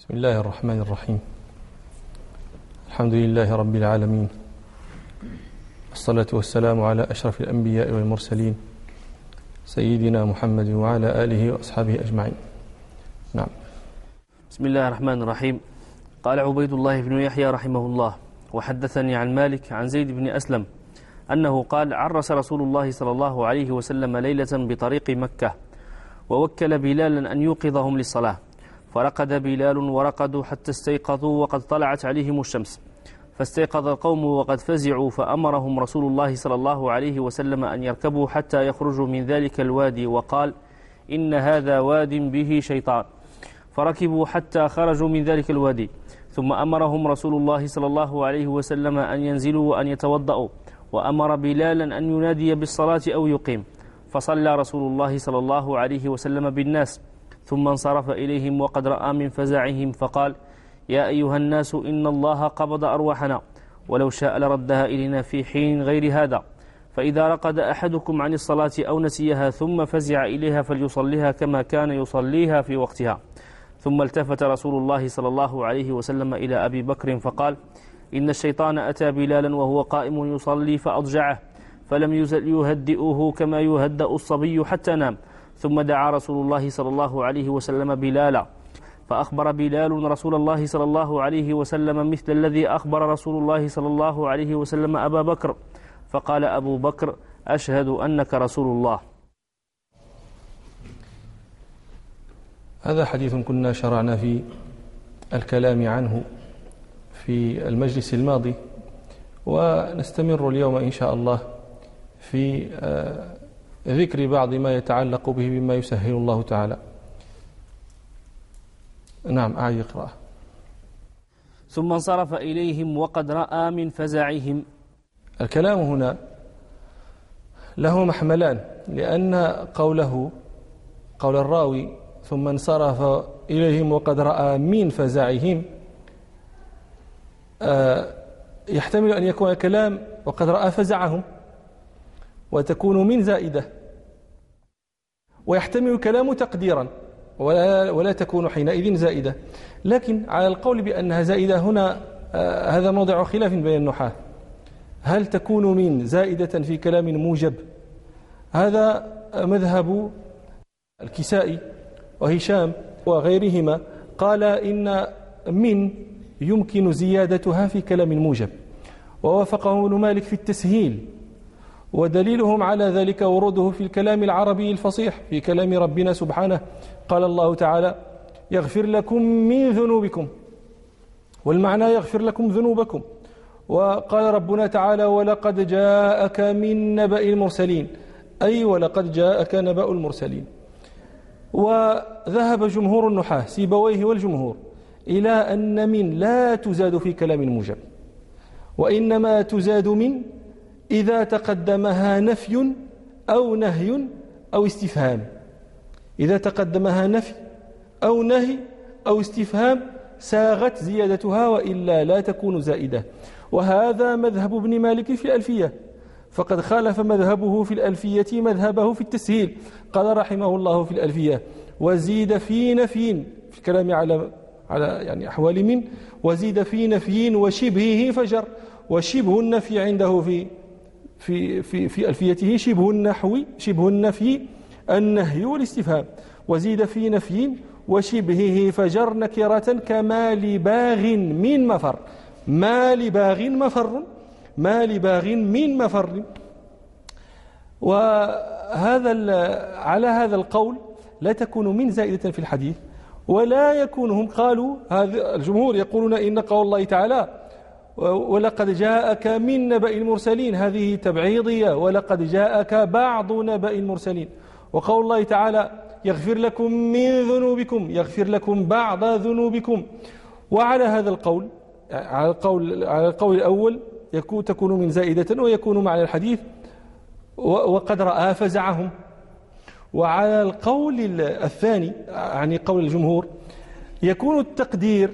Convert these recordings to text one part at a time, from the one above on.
بسم الله الرحمن الرحيم. الحمد لله رب العالمين. الصلاة والسلام على أشرف الأنبياء والمرسلين سيدنا محمد وعلى آله وأصحابه أجمعين. نعم. بسم الله الرحمن الرحيم. قال عبيد الله بن يحيى رحمه الله وحدثني عن مالك عن زيد بن أسلم أنه قال عرس رسول الله صلى الله عليه وسلم ليلة بطريق مكة ووكل بلالا أن يوقظهم للصلاة. فرقد بلال ورقدوا حتى استيقظوا وقد طلعت عليهم الشمس. فاستيقظ القوم وقد فزعوا فأمرهم رسول الله صلى الله عليه وسلم أن يركبوا حتى يخرجوا من ذلك الوادي وقال إن هذا واد به شيطان. فركبوا حتى خرجوا من ذلك الوادي. ثم أمرهم رسول الله صلى الله عليه وسلم أن ينزلوا وأن يتوضأوا. وأمر بلالا أن ينادي بالصلاة أو يقيم. فصلى رسول الله صلى الله عليه وسلم بالناس. ثم انصرف إليهم وقد رأى من فزعهم فقال يا أيها الناس إن الله قبض أرواحنا ولو شاء لردها إلينا في حين غير هذا. فإذا رقد أحدكم عن الصلاة أو نسيها ثم فزع إليها فليصليها كما كان يصليها في وقتها. ثم التفت رسول الله صلى الله عليه وسلم إلى أبي بكر فقال إن الشيطان أتى بلالا وهو قائم يصلي فأضجعه فلم يهدئه كما يهدأ الصبي حتى نام. ثم دعا رسول الله صلى الله عليه وسلم بلالا فأخبر بلال رسول الله صلى الله عليه وسلم مثل الذي أخبر رسول الله صلى الله عليه وسلم أبا بكر فقال أبو بكر أشهد أنك رسول الله. هذا حديث كنا شرعنا في الكلام عنه في المجلس الماضي ونستمر اليوم إن شاء الله في آه، ذكر بعض ما يتعلق به بما يسهل الله تعالى. نعم أعد اقرأ. ثم انصرف إليهم وقد رأى من فزعهم. الكلام هنا له محملان لأن قوله قول الراوي ثم انصرف إليهم وقد رأى من فزعهم آه، يحتمل أن يكون الكلام وقد رأى فزعهم. وتكون من زائدة. ويحتمل الكلام تقديرا ولا, ولا تكون حينئذ زائدة. لكن على القول بأنها زائدة هنا آه هذا موضع خلاف بين النحاة. هل تكون من زائدة في كلام موجب؟ هذا مذهب الكسائي وهشام وغيرهما قال إن من يمكن زيادتها في كلام موجب. ووافقه ابن مالك في التسهيل. ودليلهم على ذلك وروده في الكلام العربي الفصيح في كلام ربنا سبحانه. قال الله تعالى يغفر لكم من ذنوبكم. والمعنى يغفر لكم ذنوبكم. وقال ربنا تعالى ولقد جاءك من نبأ المرسلين. أي ولقد جاءك نبأ المرسلين. وذهب جمهور النحاة سيبويه والجمهور إلى أن من لا تزاد في كلام موجب وإنما تزاد من إذا تقدمها نفي أو نهي أو استفهام. إذا تقدمها نفي أو نهي أو استفهام ساغت زيادتها وإلا لا تكون زائدة. وهذا مذهب ابن مالك في الألفية. فقد خالف مذهبه في الألفية مذهبه في التسهيل. قال رحمه الله في الألفية وزيد في نفي في الكلام على على يعني أحوال من وزيد في نفي وشبهه فجر. وشبه النفي عنده في في في في ألفيته شبه النحو شبه النفي النهي والاستفهام. وزيد في نفي وشبهه فجر نكرة كما لباغ من مفر. ما لباغ مفر ما لباغ من مفر. وهذا على هذا القول لا تكون من زائدة في الحديث ولا يكون هم قالوا هذا الجمهور يقولون إن قول الله تعالى ولقد جاءك من نبأ المرسلين. هذه تبعيضية. ولقد جاءك بعض نبأ المرسلين. وقول الله تعالى يغفر لكم من ذنوبكم يغفر لكم بعض ذنوبكم. وعلى هذا القول على القول على القول الأول يكون تكون من زائدة ويكون معنى الحديث وقد رأى فزعهم. وعلى القول الثاني يعني قول الجمهور يكون التقدير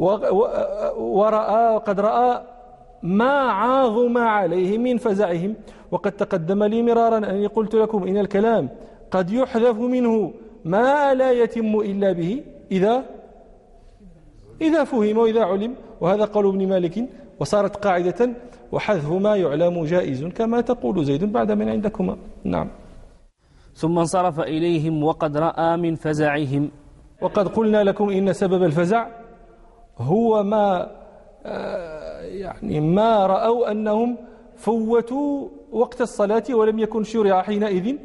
ورأى وقد رأى ما عاظم عليه من فزعهم. وقد تقدم لي مرارا أني قلت لكم إن الكلام قد يحذف منه ما لا يتم إلا به إذا إذا فهم وإذا علم. وهذا قول ابن مالك. وصارت قاعدة وحذف ما يعلم جائز كما تقول زيد بعد من عندكما. نعم. ثم انصرف إليهم وقد رأى من فزعهم. وقد قلنا لكم إن سبب الفزع هو ما آه، يعني ما رأوا أنهم فوتوا وقت الصلاة ولم يكن شرع حينئذ.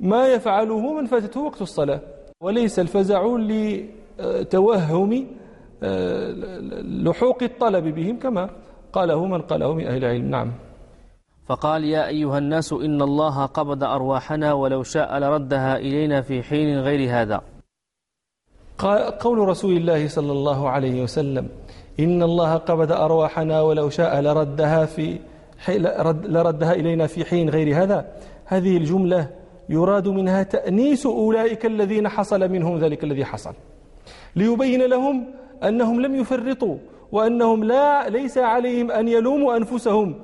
ما يفعله من فاتته وقت الصلاة. وليس الفزع لتوهم آه، لحوق الطلب بهم كما قاله من قاله من أهل العلم. نعم. فقال يا أيها الناس إن الله قبض أرواحنا ولو شاء لردها إلينا في حين غير هذا. قول رسول الله صلى الله عليه وسلم إن الله قبض أرواحنا ولو شاء لردها في لردها إلينا في حين غير هذا. هذه الجملة يراد منها تأنيس أولئك الذين حصل منهم ذلك الذي حصل. ليبين لهم أنهم لم يفرطوا وأنهم لا ليس عليهم أن يلوموا أنفسهم.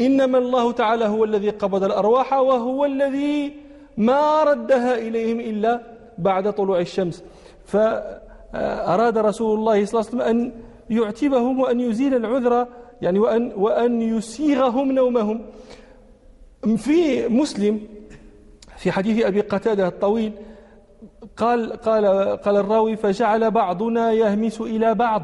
إنما الله تعالى هو الذي قبض الأرواح وهو الذي ما ردها إليهم إلا بعد طلوع الشمس. فأراد رسول الله صلى الله عليه وسلم أن يعتبهم وأن يزيل العذر يعني وأن, وأن يسيغهم نومهم. في مسلم في حديث أبي قتادة الطويل قال قال قال الراوي فجعل بعضنا يهمس إلى بعض.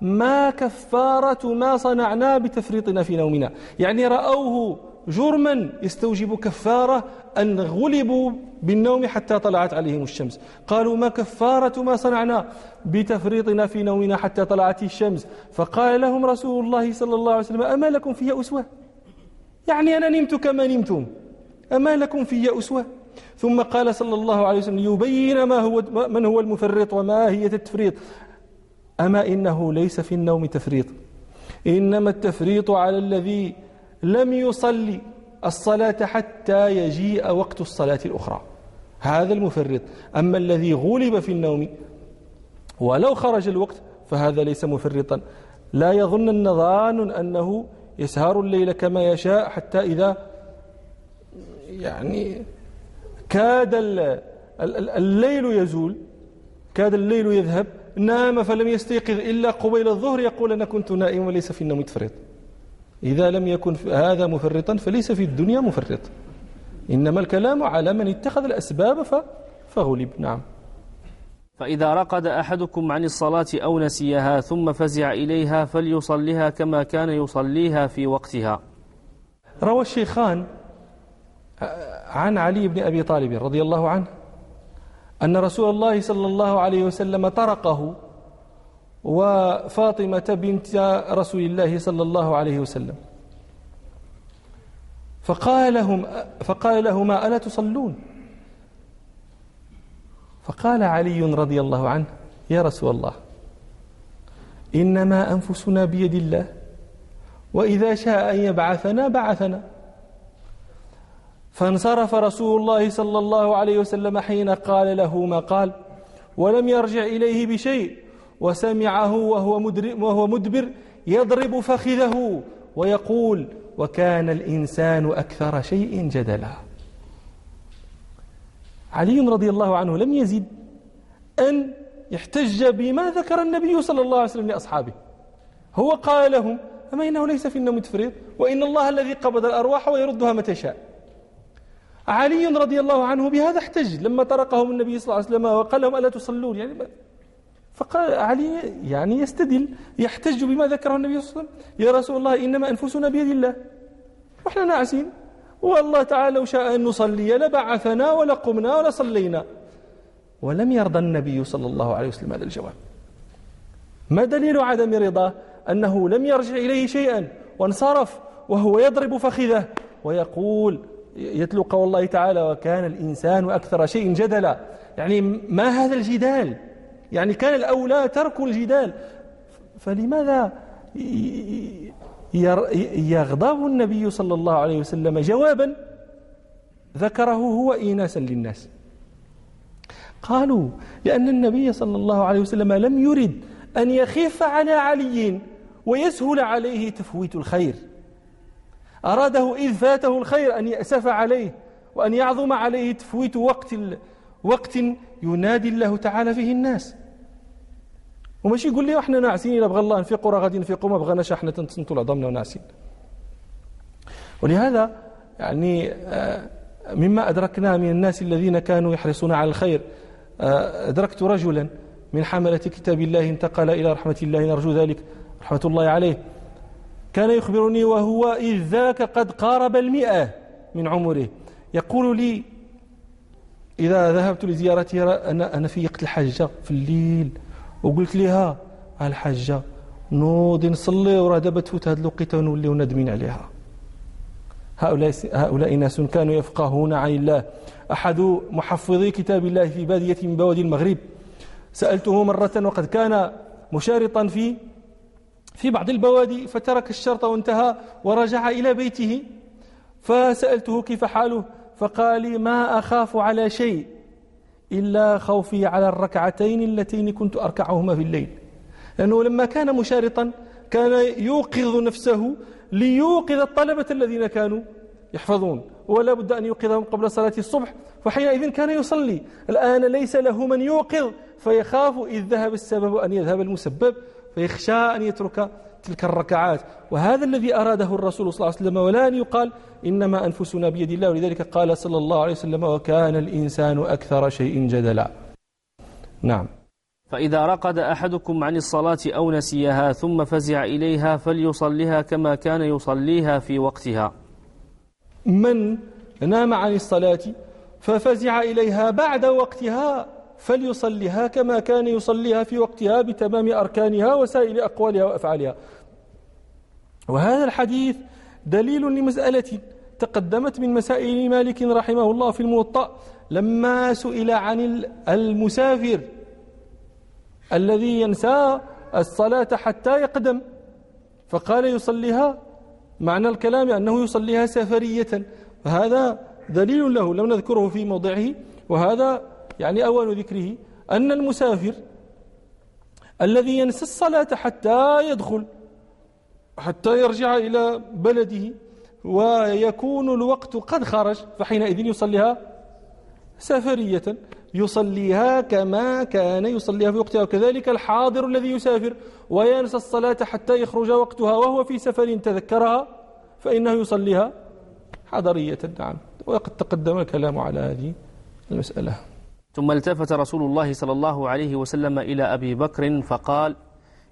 ما كفارة ما صنعنا بتفريطنا في نومنا. يعني رأوه جرما يستوجب كفارة أن غلبوا بالنوم حتى طلعت عليهم الشمس. قالوا ما كفارة ما صنعنا بتفريطنا في نومنا حتى طلعت الشمس. فقال لهم رسول الله صلى الله عليه وسلم أما لكم في أسوة؟ يعني أنا نمت كما نمتم. أما لكم في أسوة؟ ثم قال صلى الله عليه وسلم يبين ما هو من هو المفرط وما هي التفريط. أما إنه ليس في النوم تفريط. إنما التفريط على الذي لم يصلي الصلاة حتى يجيء وقت الصلاة الأخرى. هذا المفرط. أما الذي غلب في النوم ولو خرج الوقت فهذا ليس مفرطا. لا يظن النظان أنه يسهر الليل كما يشاء حتى إذا يعني كاد الليل يزول. كاد الليل يذهب. نام فلم يستيقظ إلا قبيل الظهر يقول أنا كنت نائم وليس في النوم تفريط إذا لم يكن هذا مفرطا فليس في الدنيا مفرط. إنما الكلام على من اتخذ الأسباب فغلب. نعم. فإذا رقد أحدكم عن الصلاة أو نسيها ثم فزع إليها فليصليها كما كان يصليها في وقتها. روى الشيخان عن علي بن أبي طالب رضي الله عنه أن رسول الله صلى الله عليه وسلم طرقه وفاطمة بنت رسول الله صلى الله عليه وسلم. فقال لهم فقال لهما ألا تصلون؟ فقال علي رضي الله عنه يا رسول الله إنما أنفسنا بيد الله وإذا شاء أن يبعثنا بعثنا. فانصرف رسول الله صلى الله عليه وسلم حين قال له ما قال ولم يرجع إليه بشيء. وسمعه وهو, وهو مدبر يضرب فخذه ويقول وكان الإنسان أكثر شيء جدلا. علي رضي الله عنه لم يزد أن يحتج بما ذكر النبي صلى الله عليه وسلم لأصحابه. هو قال لهم أما إنه ليس في النوم تفريط وإن الله الذي قبض الأرواح ويردها متى شاء. علي رضي الله عنه بهذا احتج لما طرقهم النبي صلى الله عليه وسلم وقال لهم ألا تصلون؟ يعني فقال علي يعني يستدل يحتج بما ذكره النبي صلى الله عليه وسلم. يا رسول الله إنما أنفسنا بيد الله. وإحنا ناعسين. والله تعالى لو شاء أن نصلي لبعثنا ولقمنا ولصلينا. ولم يرضى النبي صلى الله عليه وسلم هذا الجواب. ما دليل عدم رضاه؟ أنه لم يرجع إليه شيئا. وانصرف وهو يضرب فخذه. ويقول يتلو قول الله تعالى وكان الإنسان أكثر شيء جدلا. يعني ما هذا الجدال؟ يعني كان الأولى ترك الجدال. فلماذا يغضب النبي صلى الله عليه وسلم جوابا ذكره هو إيناسا للناس؟ قالوا لأن النبي صلى الله عليه وسلم لم يرد أن يخف على علي ويسهل عليه تفويت الخير. أراده إذ فاته الخير أن يأسف عليه وأن يعظم عليه تفويت وقت وقت ينادي الله تعالى فيه الناس. وماشي يقول لي إحنا ناعسين الا بغى الله نفيقوا راه غادي نفيقوا ما بغناش إحنا تنتصنتوا لعظامنا وناعسين ولهذا يعني آه، مما أدركنا من الناس الذين كانوا يحرصون على الخير آه، أدركت رجلا من حملة كتاب الله انتقل إلى رحمة الله نرجو ذلك رحمة الله عليه. كان يخبرني وهو إذ ذاك قد قارب المئة من عمره. يقول لي إذا ذهبت لزيارتها أنا أنا في وقت الحجة في الليل. وقلت لها الحجة نوضي نصلي وراه دابا تفوت هذه الوقيتة ونوليو نادمين عليها. هؤلاء هؤلاء ناس كانوا يفقهون عن الله. أحد محفظي كتاب الله في بادية من بوادي المغرب. سألته مرة وقد كان مشارطا في في بعض البوادي فترك الشرط وانتهى ورجع إلى بيته. فسألته كيف حاله؟ فقال لي ما أخاف على شيء. إلا خوفي على الركعتين اللتين كنت أركعهما في الليل. لأنه لما كان مشارطا كان يوقظ نفسه ليوقظ الطلبة الذين كانوا يحفظون. ولا بد أن يوقظهم قبل صلاة الصبح فحينئذ كان يصلي. الآن ليس له من يوقظ فيخاف إذ ذهب السبب أن يذهب المسبب فيخشى أن يترك تلك الركعات. وهذا الذي أراده الرسول صلى الله عليه وسلم ولا أن يقال إنما أنفسنا بيد الله ولذلك قال صلى الله عليه وسلم وكان الإنسان أكثر شيء جدلا. نعم. فإذا رقد أحدكم عن الصلاة أو نسيها ثم فزع إليها فليصليها كما كان يصليها في وقتها. من نام عن الصلاة ففزع إليها بعد وقتها فليصليها كما كان يصليها في وقتها بتمام أركانها وسائر أقوالها وأفعالها. وهذا الحديث دليل لمسألة تقدمت من مسائل مالك رحمه الله في الموطأ لما سئل عن المسافر الذي ينسى الصلاة حتى يقدم فقال يصليها معنى الكلام أنه يصليها سفرية فهذا دليل له لم نذكره في موضعه وهذا يعني أول ذكره أن المسافر الذي ينسى الصلاة حتى يدخل حتى يرجع إلى بلده ويكون الوقت قد خرج فحينئذ يصليها سفرية يصليها كما كان يصليها في وقتها. وكذلك الحاضر الذي يسافر وينسى الصلاة حتى يخرج وقتها وهو في سفر تذكرها فإنه يصليها حضرية. نعم. وقد تقدم الكلام على هذه المسألة. ثم التفت رسول الله صلى الله عليه وسلم إلى أبي بكر فقال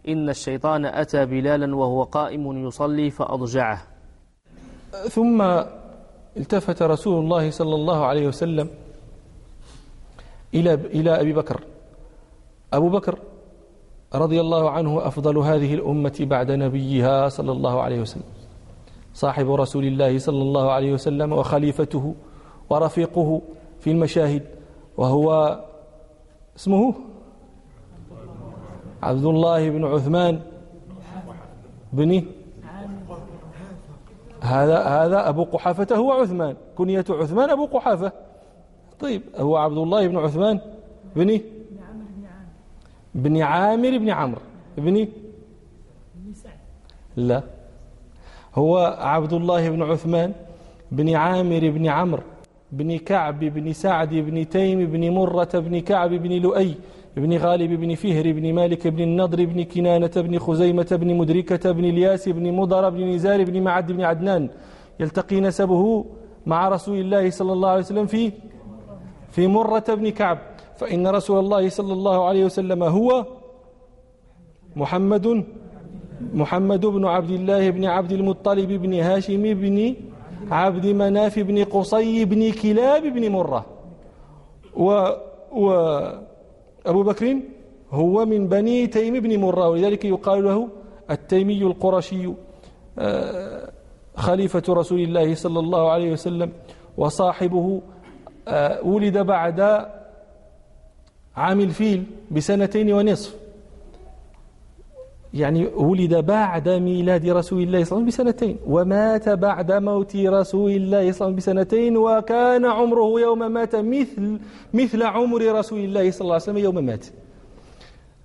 إن الشيطان أتى بلالا وهو قائم يصلي فأضجعه. ثم التفت رسول الله صلى الله عليه وسلم إلى إلى أبي بكر. أبو بكر رضي الله عنه أفضل هذه الأمة بعد نبيها صلى الله عليه وسلم. صاحب رسول الله صلى الله عليه وسلم وخليفته ورفيقه في المشاهد وهو اسمه عبد الله بن عثمان بن هذا هذا أبو قحافة هو عثمان. كنية عثمان أبو قحافة. طيب هو عبد الله بن عثمان. بن بن عامر بن عمرو. بن لا. هو عبد الله بن عثمان بن عامر بن عمرو بن كعب بن سعد بن تيم بن مرة بن كعب بن لؤي. بن غالب بن فهر بن مالك بن النضر بن كنانة بن خزيمة بن مدركة بن الياس بن مضر بن نزار بن معد بن عدنان. يلتقي نسبه مع رسول الله صلى الله عليه وسلم في في مرة بن كعب. فإن رسول الله صلى الله عليه وسلم هو محمد محمد بن عبد الله بن عبد المطلب بن هاشم بن عبد مناف بن قصي بن كلاب بن مرة. و, و أبو بكر هو من بني تيم بن مرة ولذلك يقال له التيمي القرشي. آه، خليفة رسول الله صلى الله عليه وسلم وصاحبه آه، ولد بعد عام الفيل بسنتين ونصف. يعني ولد بعد ميلاد رسول الله صلى الله عليه وسلم بسنتين ومات بعد موت رسول الله صلى الله عليه وسلم بسنتين وكان عمره يوم مات مثل مثل عمر رسول الله صلى الله عليه وسلم يوم مات.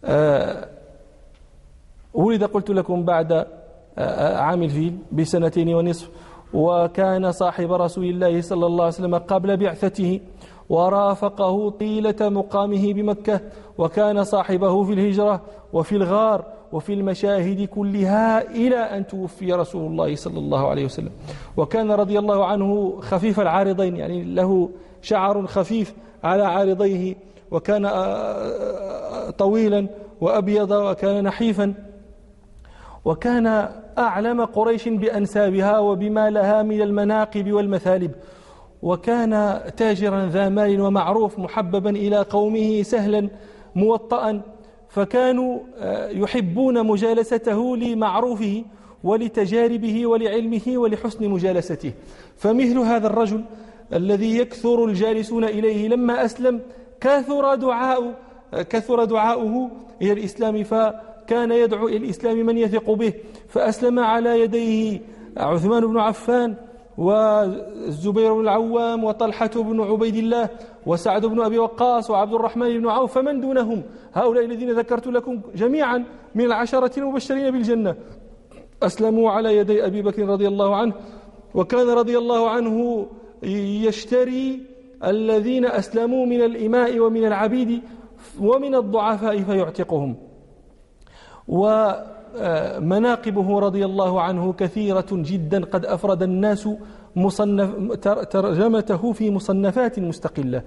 آه ولد قلت لكم بعد آه عام الفيل بسنتين ونصف وكان صاحب رسول الله صلى الله عليه وسلم قبل بعثته ورافقه طيلة مقامه بمكة وكان صاحبه في الهجرة وفي الغار وفي المشاهد كلها إلى أن توفي رسول الله صلى الله عليه وسلم. وكان رضي الله عنه خفيف العارضين يعني له شعر خفيف على عارضيه وكان آه، آه، طويلا وأبيض وكان نحيفا. وكان أعلم قريش بأنسابها وبما لها من المناقب والمثالب. وكان تاجرا ذا مال ومعروف محببا إلى قومه سهلا موطئا. فكانوا آه، يحبون مجالسته لمعروفه ولتجاربه ولعلمه ولحسن مجالسته. فمثل هذا الرجل الذي يكثر الجالسون إليه لما أسلم كثر دعاء كثر دعاؤه إلى الإسلام فكان يدعو إلى الإسلام من يثق به. فأسلم على يديه عثمان بن عفان والزبير بن العوام وطلحة بن عبيد الله وسعد بن أبي وقاص وعبد الرحمن بن عوف فمن دونهم؟ هؤلاء الذين ذكرت لكم جميعا من العشرة المبشرين بالجنة. أسلموا على يدي أبي بكر رضي الله عنه وكان رضي الله عنه يشتري الذين أسلموا من الإماء ومن العبيد ومن الضعفاء فيعتقهم. ومناقبه رضي الله عنه كثيرة جدا قد أفرد الناس مصنف ترجمته في مصنفات مستقلة.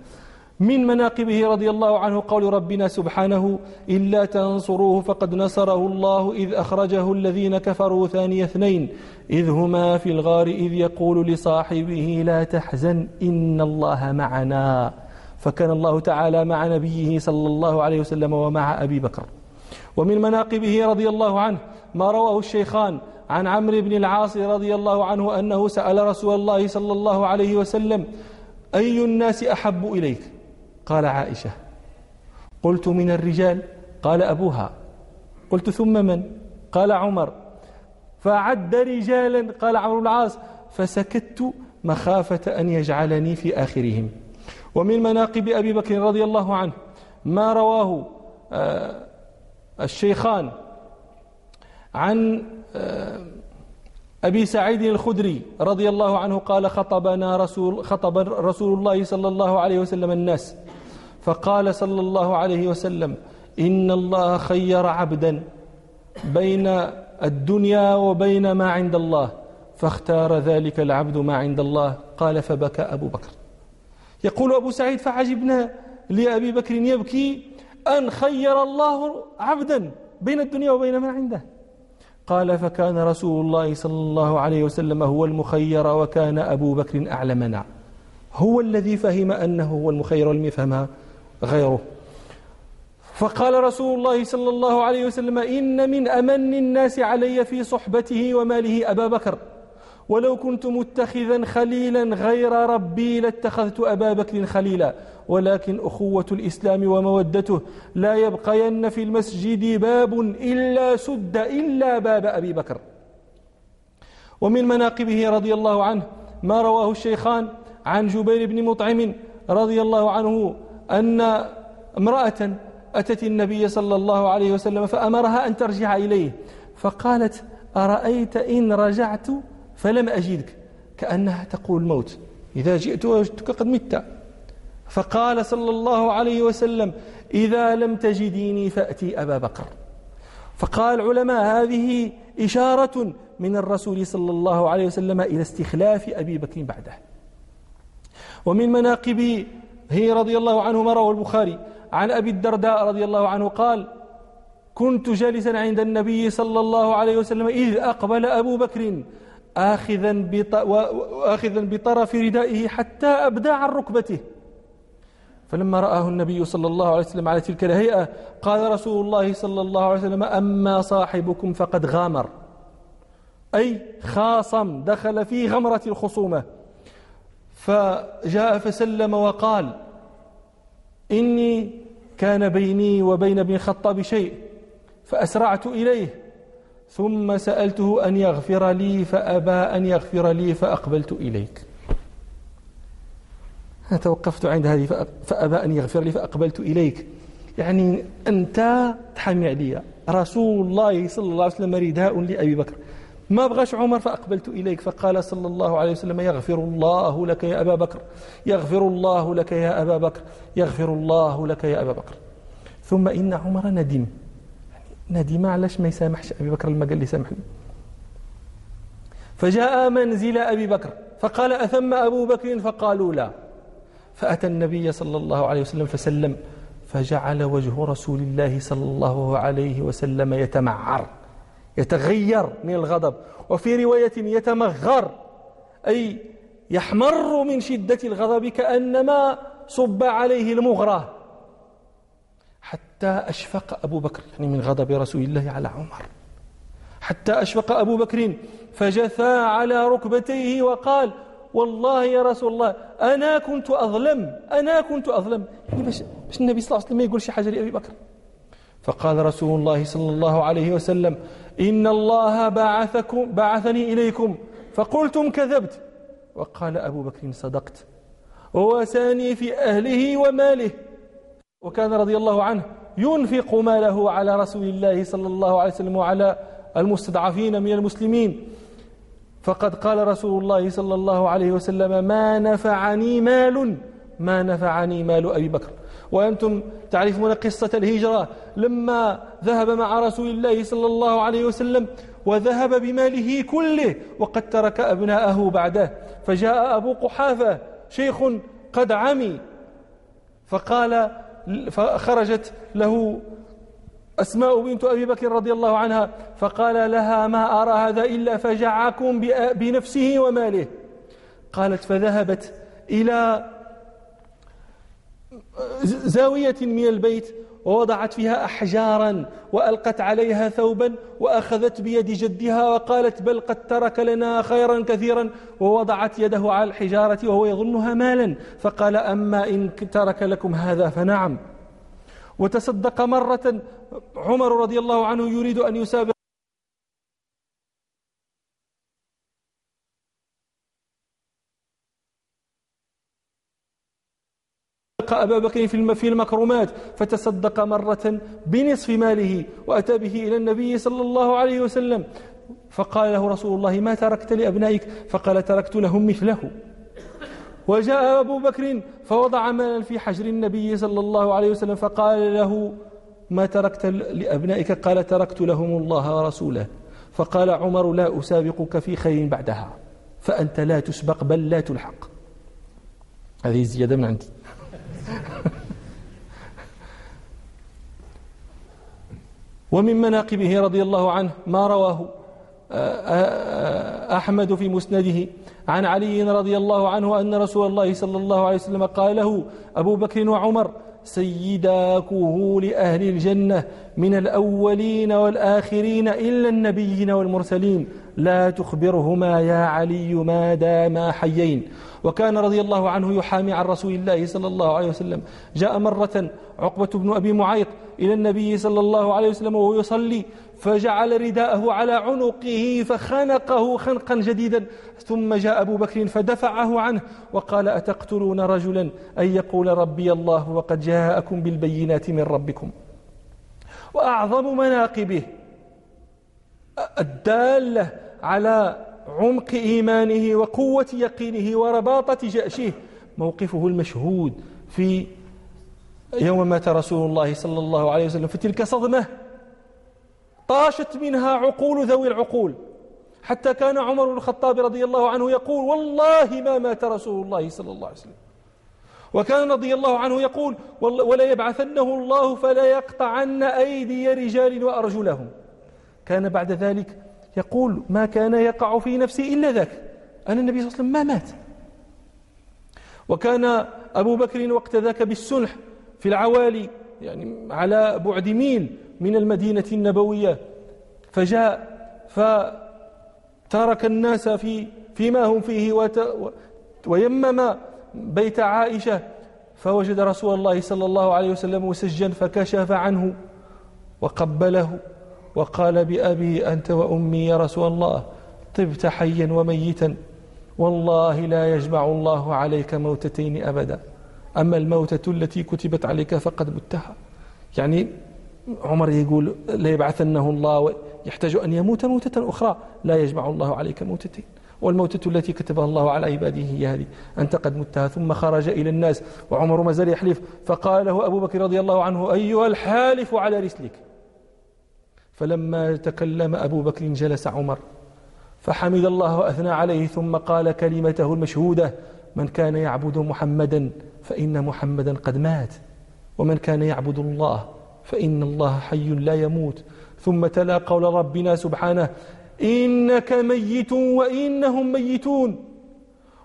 من مناقبه رضي الله عنه قول ربنا سبحانه إلا تنصروه فقد نصره الله إذ أخرجه الذين كفروا ثاني اثنين. إذ هما في الغار إذ يقول لصاحبه لا تحزن إن الله معنا. فكان الله تعالى مع نبيه صلى الله عليه وسلم ومع أبي بكر. ومن مناقبه رضي الله عنه ما رواه الشيخان عن عمرو بن العاص رضي الله عنه أنه سأل رسول الله صلى الله عليه وسلم أي الناس أحب إليك؟ قال عائشة. قلت من الرجال؟ قال أبوها. قلت ثم من؟ قال عمر. فعد رجالا قال عمرو العاص فسكت مخافة أن يجعلني في آخرهم. ومن مناقب أبي بكر رضي الله عنه ما رواه آه، الشيخان عن آه، أبي سعيد الخدري رضي الله عنه قال خطبنا رسول خطب رسول الله صلى الله عليه وسلم الناس فقال صلى الله عليه وسلم إن الله خير عبدا بين الدنيا وبين ما عند الله فاختار ذلك العبد ما عند الله قال فبكى أبو بكر. يقول أبو سعيد فعجبنا لأبي بكر يبكي أن خير الله عبدا بين الدنيا وبين ما عنده. قال فكان رسول الله صلى الله عليه وسلم هو المخير وكان أبو بكر أعلمنا هو الذي فهم أنه هو المخير ولم يفهمها غيره. فقال رسول الله صلى الله عليه وسلم إن من أمن الناس علي في صحبته وماله أبا بكر. ولو كنت متخذا خليلا غير ربي لاتخذت أبا بكر خليلا. ولكن أخوة الإسلام ومودته لا يبقين في المسجد باب إلا سد إلا باب أبي بكر. ومن مناقبه رضي الله عنه ما رواه الشيخان عن جبير بن مطعم رضي الله عنه أن امرأة أتت النبي صلى الله عليه وسلم فأمرها أن ترجع إليه فقالت أرأيت إن رجعت فلم أجدك؟ كأنها تقول الموت إذا جئت وجدتك قد مت. فقال صلى الله عليه وسلم إذا لم تجديني فأتي أبا بكر. فقال العلماء هذه إشارة من الرسول صلى الله عليه وسلم إلى استخلاف أبي بكر بعده. ومن مناقب هي رضي الله عنه ما رواه البخاري عن أبي الدرداء رضي الله عنه قال كنت جالسا عند النبي صلى الله عليه وسلم إذ أقبل أبو بكر آخذا, آخذا بطرف ردائه حتى أبدى عن ركبته. فلما رآه النبي صلى الله عليه وسلم على تلك الهيئة قال رسول الله صلى الله عليه وسلم أما صاحبكم فقد غامر. أي خاصم دخل في غمرة الخصومة. فجاء فسلم وقال إني كان بيني وبين ابن الخطاب شيء فأسرعت إليه ثم سألته أن يغفر لي فأبى أن يغفر لي فأقبلت إليك. توقفت عند هذه فأبى أن يغفر لي فأقبلت إليك. يعني أنت تحمي علي. رسول الله صلى الله عليه وسلم رداء لأبي بكر. ما بغاش عمر فأقبلت إليك. فقال صلى الله عليه وسلم يغفر الله لك يا أبا بكر. يغفر الله لك يا أبا بكر. يغفر الله لك يا أبا بكر. ثم إن عمر ندم. ندم علاش ما يسامحش أبي بكر لما قال لي سامحني؟ فجاء منزل أبي بكر. فقال أثم أبو بكر؟ فقالوا لا. فأتى النبي صلى الله عليه وسلم فسلم فجعل وجه رسول الله صلى الله عليه وسلم يتمعر يتغير من الغضب وفي رواية يتمغر أي يحمر من شدة الغضب كأنما صب عليه المغرى حتى أشفق أبو بكر يعني من غضب رسول الله على عمر. حتى أشفق أبو بكر فجثى على ركبتيه وقال والله يا رسول الله أنا كنت أظلم أنا كنت أظلم. يعني باش, باش النبي صلى الله عليه وسلم ما يقول شي حاجة لأبي بكر. فقال رسول الله صلى الله عليه وسلم إن الله بعثكم بعثني إليكم فقلتم كذبت. وقال أبو بكر صدقت. ووساني في أهله وماله. وكان رضي الله عنه ينفق ماله على رسول الله صلى الله عليه وسلم وعلى المستضعفين من المسلمين. فقد قال رسول الله صلى الله عليه وسلم ما نفعني مال ما نفعني مال أبي بكر. وأنتم تعرفون قصة الهجرة لما ذهب مع رسول الله صلى الله عليه وسلم وذهب بماله كله وقد ترك أبناءه بعده. فجاء أبو قحافة شيخ قد عمي فقال فخرجت له أسماء بنت أبي بكر رضي الله عنها فقال لها ما أرى هذا إلا فجعكم بنفسه وماله. قالت فذهبت إلى زاوية من البيت ووضعت فيها أحجارا وألقت عليها ثوبا وأخذت بيد جدها وقالت بل قد ترك لنا خيرا كثيرا ووضعت يده على الحجارة وهو يظنها مالا. فقال أما إن ترك لكم هذا فنعم. وتصدق مرة عمر رضي الله عنه يريد أن يسابق أبا بكر في المكرمات فتصدق مرة بنصف ماله وأتى به إلى النبي صلى الله عليه وسلم فقال له رسول الله ما تركت لأبنائك؟ فقال تركت لهم مثله. وجاء أبو بكر فوضع مالا في حجر النبي صلى الله عليه وسلم فقال له ما تركت لأبنائك؟ قال تركت لهم الله ورسوله. فقال عمر لا أسابقك في خير بعدها فأنت لا تسبق بل لا تلحق. هذه زيادة من عندي. ومن مناقبه رضي الله عنه ما رواه. أحمد في مسنده عن علي رضي الله عنه أن رسول الله صلى الله عليه وسلم قال له أبو بكر وعمر سيدا كهول أهل الجنة من الأولين والآخرين إلا النبيين والمرسلين لا تخبرهما يا علي ما داما حيين. وكان رضي الله عنه يحامي عن رسول الله صلى الله عليه وسلم. جاء مرة عقبة بن أبي معيط إلى النبي صلى الله عليه وسلم وهو يصلي فجعل رداءه على عنقه فخنقه خنقا جديدا. ثم جاء أبو بكر فدفعه عنه وقال أتقتلون رجلا أن يقول ربي الله وقد جاءكم بالبينات من ربكم. وأعظم مناقبه الدالة على عمق إيمانه وقوة يقينه ورباطة جأشه. موقفه المشهود في يوم مات رسول الله صلى الله عليه وسلم في تلك صدمة. طاشت منها عقول ذوي العقول. حتى كان عمر بن الخطاب رضي الله عنه يقول والله ما مات رسول الله صلى الله عليه وسلم. وكان رضي الله عنه يقول ولا يبعثنه الله فلا يقطعن أيدي رجال وأرجلهم. كان بعد ذلك يقول ما كان يقع في نفسي إلا ذاك أن النبي صلى الله عليه وسلم ما مات. وكان أبو بكر وقت ذاك بالسنح في العوالي يعني على بعد ميل من المدينة النبوية. فجاء فترك الناس في فيما هم فيه ويمم بيت عائشة. فوجد رسول الله صلى الله عليه وسلم مسجا فكشف عنه وقبله وقال بأبي أنت وأمي يا رسول الله طبت حيا وميتا. والله لا يجمع الله عليك موتتين أبدا. أما الموتة التي كتبت عليك فقد متها. يعني عمر يقول ليبعثنه الله يحتاج أن يموت موتة أخرى. لا يجمع الله عليك موتتين. والموتة التي كتبها الله على عباده هي هذه. أنت قد متها ثم خرج إلى الناس. وعمر ما زال يحلف. فقال له أبو بكر رضي الله عنه أيها الحالف على رسلك. فلما تكلم أبو بكر جلس عمر. فحمد الله وأثنى عليه. ثم قال كلمته المشهودة من كان يعبد محمدا فإن محمدا قد مات. ومن كان يعبد الله فإن الله حي لا يموت. ثم تلا قول ربنا سبحانه إنك ميت وإنهم ميتون.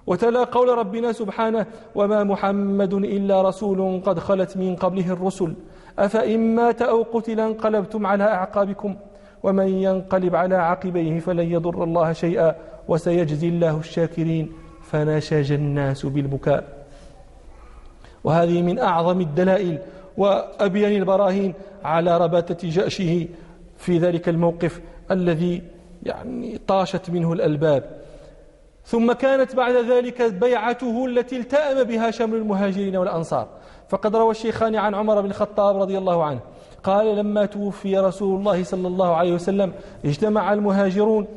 وتلا قول ربنا سبحانه وما محمد إلا رسول قد خلت من قبله الرسل. أفإن مات أو قتل انقلبتم على أعقابكم ومن ينقلب على عقبيه فلن يضر الله شيئا وسيجزي الله الشاكرين. فنشج الناس بالبكاء. وهذه من أعظم الدلائل. وأبين البراهين على رباتة جأشه في ذلك الموقف الذي يعني طاشت منه الألباب. ثم كانت بعد ذلك بيعته التي التأم بها شمل المهاجرين والأنصار. فقد روى الشيخان عن عمر بن الخطاب رضي الله عنه قال لما توفي رسول الله صلى الله عليه وسلم اجتمع المهاجرون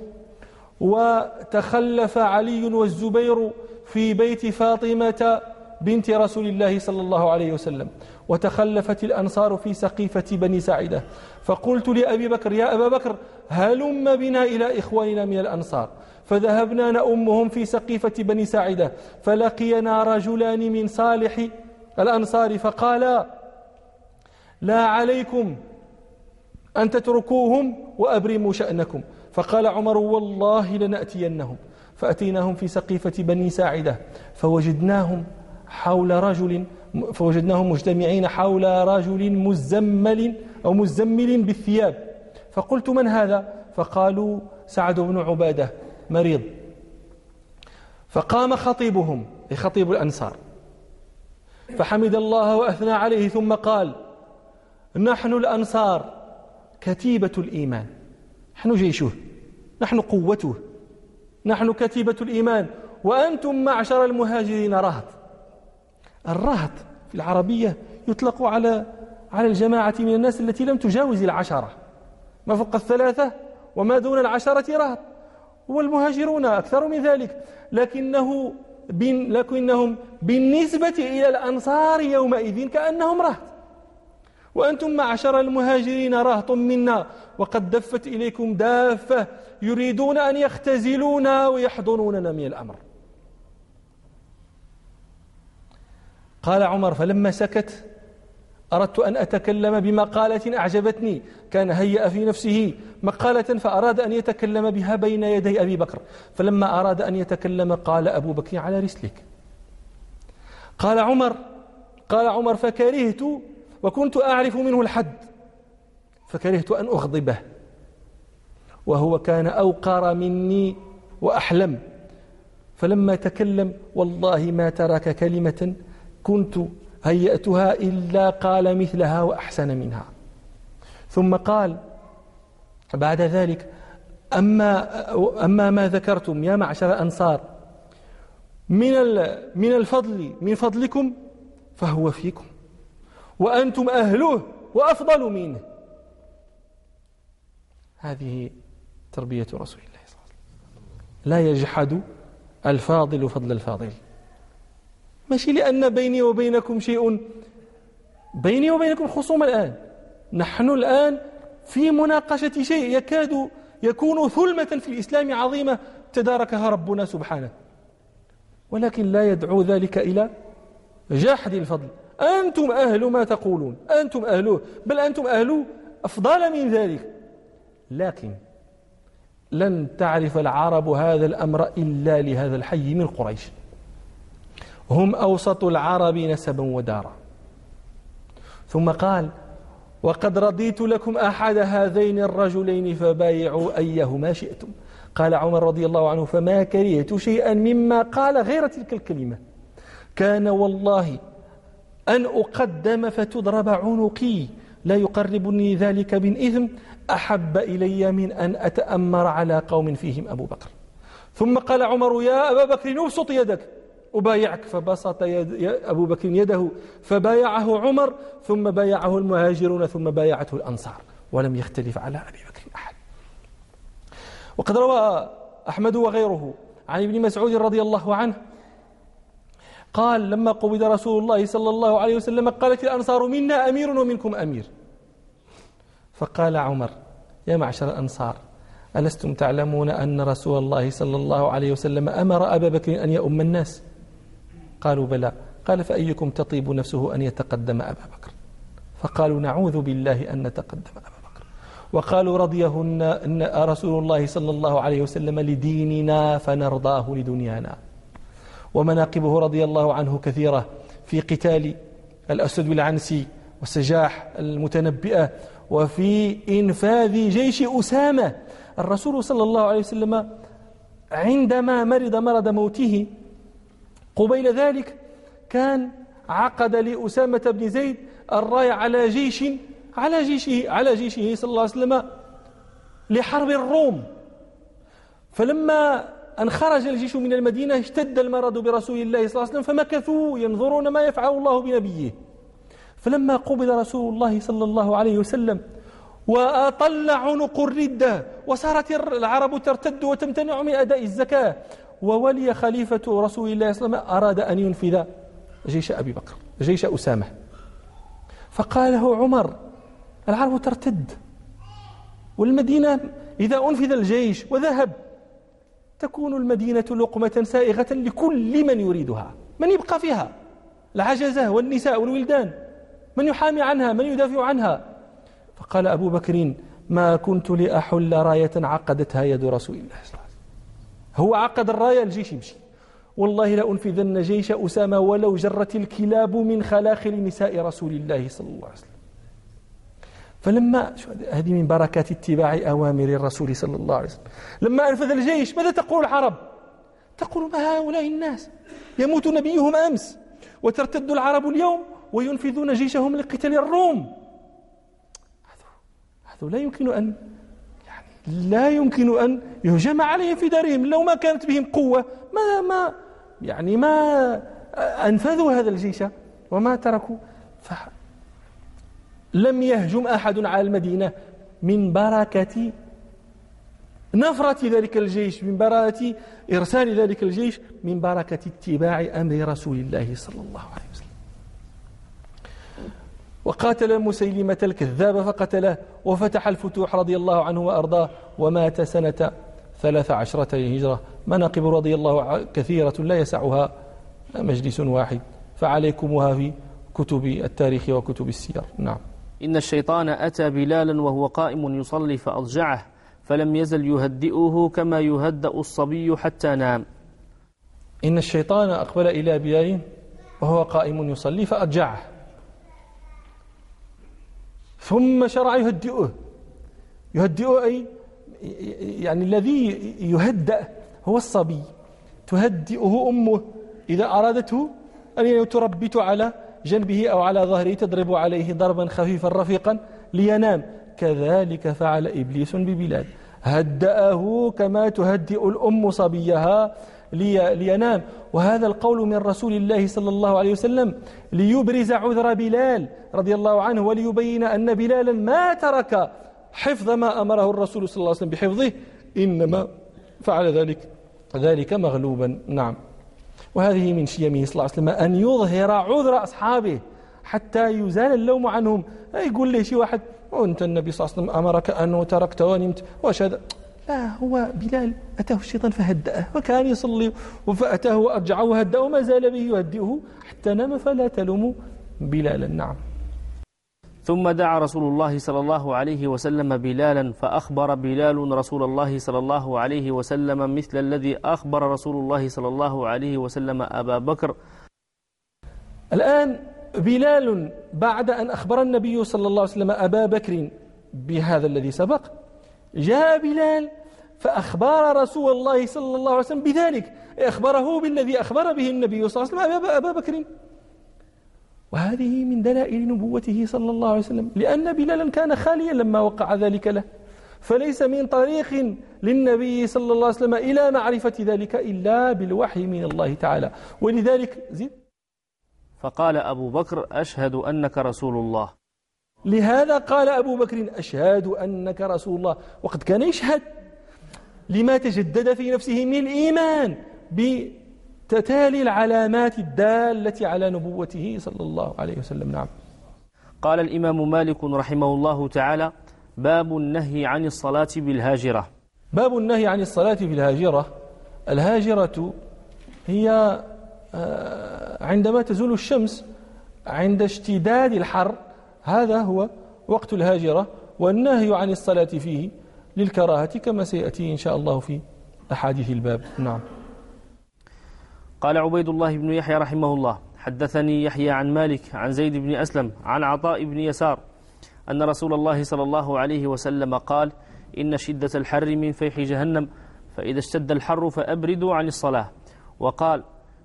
وتخلف علي والزبير في بيت فاطمة بنت رسول الله صلى الله عليه وسلم. وتخلفت الأنصار في سقيفة بني ساعدة. فقلت لأبي بكر يا أبا بكر هلم بنا إلى إخواننا من الأنصار. فذهبنا نأمهم في سقيفة بني ساعدة. فلقينا رجلان من صالح الأنصار فقالا لا عليكم أن تتركوهم وأبرموا شأنكم. فقال عمر والله لنأتينهم. فأتيناهم في سقيفة بني ساعدة فوجدناهم حول رجل فوجدناهم مجتمعين حول رجل مزمل أو مزمل بالثياب. فقلت من هذا؟ فقالوا سعد بن عبادة مريض. فقام خطيبهم خطيب الأنصار. فحمد الله وأثنى عليه ثم قال نحن الأنصار كتيبة الإيمان. نحن جيشه نحن قوته نحن كتيبة الإيمان وأنتم معشر المهاجرين رهط. الرهط في العربية يطلق على على الجماعة من الناس التي لم تجاوز العشرة. ما فوق الثلاثة وما دون العشرة رهط. والمهاجرون أكثر من ذلك. لكنه لكنهم بالنسبة إلى الأنصار يومئذ كأنهم رهط. وأنتم معشر المهاجرين رهط منا. وقد دفت إليكم دافة يريدون أن يختزلونا ويحضنوننا من الأمر. قال عمر فلما سكت أردت أن أتكلم بمقالة أعجبتني. كان هيأ في نفسه مقالة فأراد أن يتكلم بها بين يدي أبي بكر. فلما أراد أن يتكلم قال أبو بكر على رسلك. قال عمر قال عمر فكرهت وكنت أعرف منه الحد. فكرهت أن أغضبه. وهو كان أوقر مني وأحلم. فلما تكلم والله ما ترك كلمة كنت هيأتها إلا قال مثلها وأحسن منها. ثم قال بعد ذلك أما, أما ما ذكرتم يا معشر الأنصار من من الفضل من فضلكم فهو فيكم وأنتم أهله وأفضل منه. هذه تربية رسول الله صلى الله عليه وسلم. لا يجحد الفاضل فضل الفاضل. ماشي لأن بيني وبينكم شيء. بيني وبينكم خصومة الآن. نحن الآن في مناقشة شيء يكاد يكون ثلمة في الإسلام عظيمة تداركها ربنا سبحانه. ولكن لا يدعو ذلك إلى جحد الفضل. أنتم أهل ما تقولون. أنتم أهله بل أنتم أهل أفضل من ذلك. لكن لن تعرف العرب هذا الأمر إلا لهذا الحي من قريش. هم أوسط العرب نسبا ودارا. ثم قال وقد رضيت لكم أحد هذين الرجلين فبايعوا أيهما شئتم. قال عمر رضي الله عنه فما كرهت شيئا مما قال غير تلك الكلمة. كان والله أن أقدم فتضرب عنقي لا يقربني ذلك من إثم أحب إلي من أن أتأمر على قوم فيهم أبو بكر. ثم قال عمر يا أبا بكر نبسط يدك. أبايعك فبسط يد أبو بكر يده فبايعه عمر ثم بايعه المهاجرون ثم بايعته الأنصار ولم يختلف على أبي بكر أحد. وقد روى أحمد وغيره عن ابن مسعود رضي الله عنه قال لما قبض رسول الله صلى الله عليه وسلم قالت الأنصار منا أمير ومنكم أمير. فقال عمر يا معشر الأنصار ألستم تعلمون أن رسول الله صلى الله عليه وسلم أمر أبا بكر أن يؤم الناس؟ قالوا بلى. قال فأيكم تطيب نفسه أن يتقدم أبا بكر؟ فقالوا نعوذ بالله أن نتقدم أبا بكر. وقالوا رضيهن أن رسول الله صلى الله عليه وسلم لديننا فنرضاه لدنيانا. ومناقبه رضي الله عنه كثيرة في قتال الأسد العنسي وسجاح المتنبئة وفي إنفاذ جيش أسامة. الرسول صلى الله عليه وسلم عندما مرض مرض موته قبيل ذلك كان عقد لأسامة بن زيد الراية على جيش على جيشه على جيشه صلى الله عليه وسلم لحرب الروم. فلما أن خرج الجيش من المدينة اشتد المرض برسول الله صلى الله عليه وسلم فمكثوا ينظرون ما يفعل الله بنبيه. فلما قبض رسول الله صلى الله عليه وسلم وأطل عنق الردة وصارت العرب ترتد وتمتنع من أداء الزكاة وولي خليفة رسول الله صلى الله عليه وسلم أراد أن ينفذ جيش أبي بكر جيش أسامة. فقال له عمر العرب ترتد. والمدينة إذا أنفذ الجيش وذهب تكون المدينة لقمة سائغة لكل من يريدها من يبقى فيها العجزة والنساء والولدان من يحامي عنها من يدافع عنها. فقال أبو بكر ما كنت لأحل راية عقدتها يد رسول الله صلى الله عليه وسلم. هو عقد الراية الجيش يمشي. والله لأنفذن جيش أسامة ولو جرت الكلاب من خلاخل نساء رسول الله صلى الله عليه وسلم. فلما هذه؟ من بركات اتباع أوامر الرسول صلى الله عليه وسلم. لما أنفذ الجيش ماذا تقول العرب؟ تقول ما هؤلاء الناس؟ يموت نبيهم أمس وترتد العرب اليوم وينفذون جيشهم لقتال الروم. هذا لا يمكن أن لا يمكن أن يهجم عليهم في دارهم. لو ما كانت بهم قوة ما ما يعني ما أنفذوا هذا الجيش وما تركوا. لم يهجم أحد على المدينة من بركة نفرة ذلك الجيش من بركة إرسال ذلك الجيش من بركة اتباع أمر رسول الله صلى الله عليه وسلم. وقاتل مسيلمة الكذاب فقتله وفتح الفتوح رضي الله عنه وأرضاه ومات سنة ثلاث عشرة هجرة. مناقب رضي الله كثيرة لا يسعها. مجلس واحد. فعليكمها في كتب التاريخ وكتب السير. نعم. إن الشيطان أتى بلالا وهو قائم يصلي فأضجعه فلم يزل يهدئه كما يهدأ الصبي حتى نام. إن الشيطان أقبل إلى بلال وهو قائم يصلي فأضجعه. ثم شرع يهدئه. يهدئه أي يعني الذي يهدأ هو الصبي. تهدئه أمه إذا أرادته أن تربت على جنبه أو على ظهره تضرب عليه ضربا خفيفا رفيقا لينام. كذلك فعل إبليس ببلال هدأه كما تهدئ الأم صبيها. لي لينام. وهذا القول من رسول الله صلى الله عليه وسلم ليبرز عذر بلال رضي الله عنه وليبين أن بلالا ما ترك حفظ ما أمره الرسول صلى الله عليه وسلم بحفظه إنما فعل ذلك ذلك مغلوبا. نعم. وهذه من شيمه صلى الله عليه وسلم أن يظهر عذر أصحابه حتى يزال اللوم عنهم. يقول لي شي واحد وانت النبي صلى الله عليه وسلم أمرك أنه تركت ونمت وشهد لا هو بلال أتاه الشيطان فهدأه وكان يصلي فأتاه وأرجعه وهدأه وما زال به يهدئه حتى نام فلا تلوموا بلالا. نعم. ثم دعا رسول الله صلى الله عليه وسلم بلالا فأخبر بلال رسول الله صلى الله عليه وسلم مثل الذي أخبر رسول الله صلى الله عليه وسلم أبا بكر. الآن بلال بعد أن أخبر النبي صلى الله عليه وسلم أبا بكر بهذا الذي سبق جاء بلال فأخبر رسول الله صلى الله عليه وسلم بذلك. أخبره بالذي أخبر به النبي صلى الله عليه وسلم أبا بكر. وهذه من دلائل نبوته صلى الله عليه وسلم لأن بلالا كان خاليا لما وقع ذلك له. فليس من طريق للنبي صلى الله عليه وسلم إلى معرفة ذلك إلا بالوحي من الله تعالى. ولذلك زيد فقال أبو بكر أشهد أنك رسول الله. لهذا قال أبو بكر أشهد أنك رسول الله. وقد كان يشهد لما تجدد في نفسه من الإيمان بتتالي العلامات الدالة على نبوته صلى الله عليه وسلم. نعم. قال الإمام مالك رحمه الله تعالى باب النهي عن الصلاة بالهاجرة. باب النهي عن الصلاة في الهاجرة الهاجرة هي آه، عندما تزول الشمس عند اشتداد الحر هذا هو وقت الهاجرة والنهي عن الصلاة فيه للكراهة كما سيأتي إن شاء الله في أحاديث الباب. نعم. قال عبيد الله بن يحيى رحمه الله حدثني يحيى عن مالك عن زيد بن أسلم عن عطاء بن يسار أن رسول الله صلى الله عليه وسلم قال إن شدة الحر من فيح جهنم فإذا اشتد الحر فأبردوا عن الصلاة. وقال